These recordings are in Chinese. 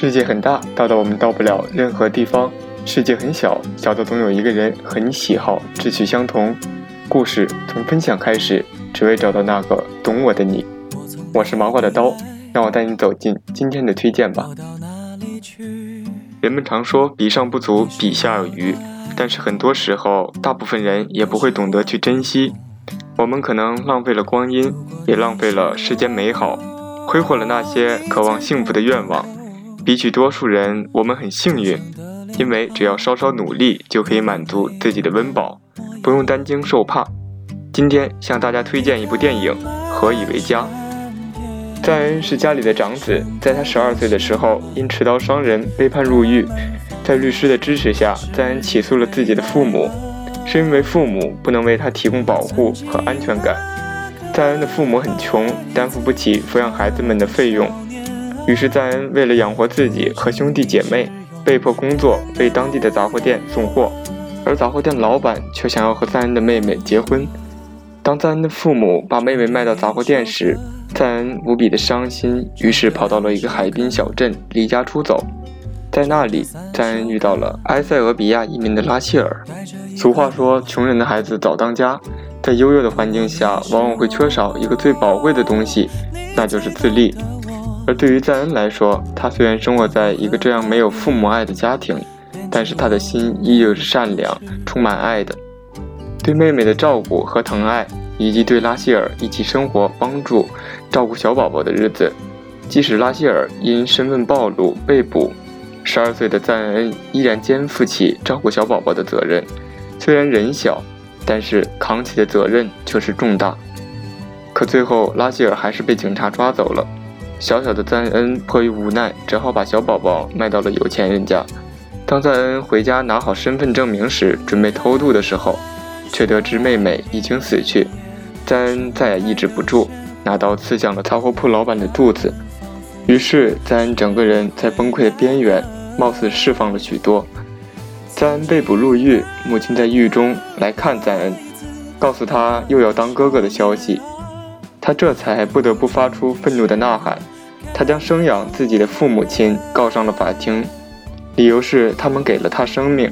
世界很大，大到我们到不了任何地方；世界很小，小到总有一个人和你喜好、志趣相同。故事从分享开始，只为找到那个懂我的你。我是麻瓜的刀，让我带你走进今天的推荐吧。人们常说“比上不足，比下有余”，但是很多时候，大部分人也不会懂得去珍惜。我们可能浪费了光阴，也浪费了世间美好，挥霍了那些渴望幸福的愿望。比起多数人，我们很幸运，因为只要稍稍努力，就可以满足自己的温饱，不用担惊受怕。今天向大家推荐一部电影《何以为家》。赞恩是家里的长子，在他十二岁的时候，因持刀伤人被判入狱。在律师的支持下，赞恩起诉了自己的父母，是因为父母不能为他提供保护和安全感。赞恩的父母很穷，担负不起抚养孩子们的费用。于是赞恩为了养活自己和兄弟姐妹，被迫工作，为当地的杂货店送货。而杂货店老板却想要和赞恩的妹妹结婚。当赞恩的父母把妹妹卖到杂货店时，赞恩无比的伤心，于是跑到了一个海滨小镇，离家出走。在那里，赞恩遇到了埃塞俄比亚移民的拉希尔。俗话说，穷人的孩子早当家。在优越的环境下，往往会缺少一个最宝贵的东西，那就是自立。而对于赞恩来说，他虽然生活在一个这样没有父母爱的家庭，但是他的心依旧是善良、充满爱的。对妹妹的照顾和疼爱，以及对拉希尔一起生活、帮助、照顾小宝宝的日子，即使拉希尔因身份暴露被捕，十二岁的赞恩依然肩负起照顾小宝宝的责任。虽然人小，但是扛起的责任却是重大。可最后，拉希尔还是被警察抓走了。小小的赞恩迫于无奈，只好把小宝宝卖到了有钱人家。当赞恩回家拿好身份证明时，准备偷渡的时候，却得知妹妹已经死去。赞恩再也抑制不住，拿刀刺向了杂货铺老板的肚子。于是赞恩整个人在崩溃的边缘，貌似释放了许多。赞恩被捕入狱，母亲在狱中来看赞恩，告诉他又要当哥哥的消息。他这才不得不发出愤怒的呐喊。他将生养自己的父母亲告上了法庭，理由是他们给了他生命。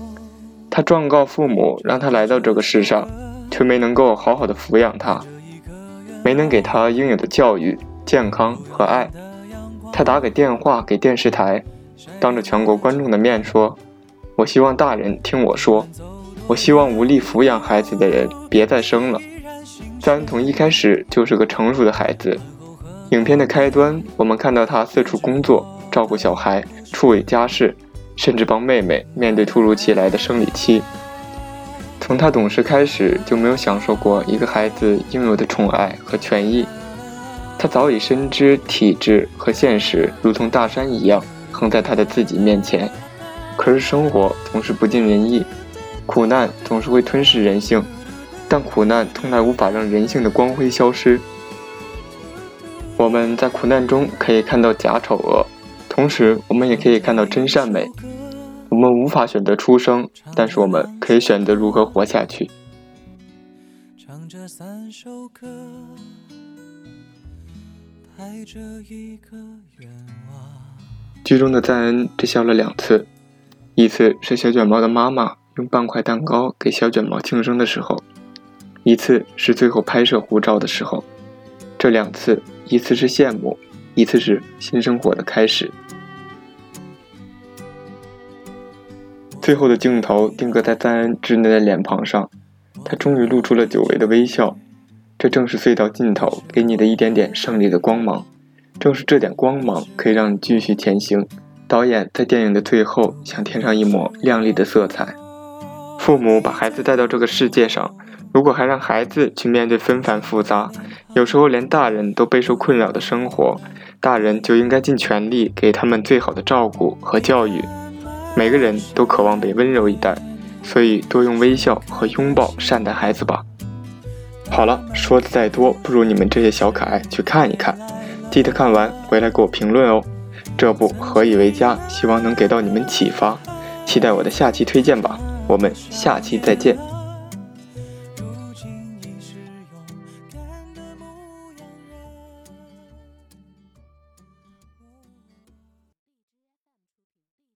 他状告父母，让他来到这个世上，却没能够好好的抚养他，没能给他应有的教育、健康和爱。他打给电话给电视台，当着全国观众的面说：“我希望大人听我说，我希望无力抚养孩子的人别再生了。”赞恩从一开始就是个成熟的孩子。影片的开端，我们看到他四处工作，照顾小孩，处理家事，甚至帮妹妹面对突如其来的生理期。从他懂事开始，就没有享受过一个孩子应有的宠爱和权益。他早已深知体制和现实如同大山一样横在他的自己面前，可是生活总是不尽人意，苦难总是会吞噬人性。但苦难从来无法让人性的光辉消失。我们在苦难中可以看到假丑恶，同时我们也可以看到真善美。我们无法选择出生，但是我们可以选择如何活下去。剧中的赞恩只笑了两次，一次是小卷毛的妈妈用半块蛋糕给小卷毛庆生的时候。一次是最后拍摄护照的时候，这两次，一次是羡慕，一次是新生活的开始。最后的镜头定格在赞恩稚嫩的脸庞上，他终于露出了久违的微笑。这正是隧道尽头给你的一点点胜利的光芒，正是这点光芒可以让你继续前行。导演在电影的最后想添上一抹亮丽的色彩。父母把孩子带到这个世界上。如果还让孩子去面对纷繁复杂，有时候连大人都备受困扰的生活，大人就应该尽全力给他们最好的照顾和教育。每个人都渴望被温柔以待，所以多用微笑和拥抱善待孩子吧。好了，说的再多，不如你们这些小可爱去看一看，记得看完回来给我评论哦。这部《何以为家》，希望能给到你们启发，期待我的下期推荐吧。我们下期再见。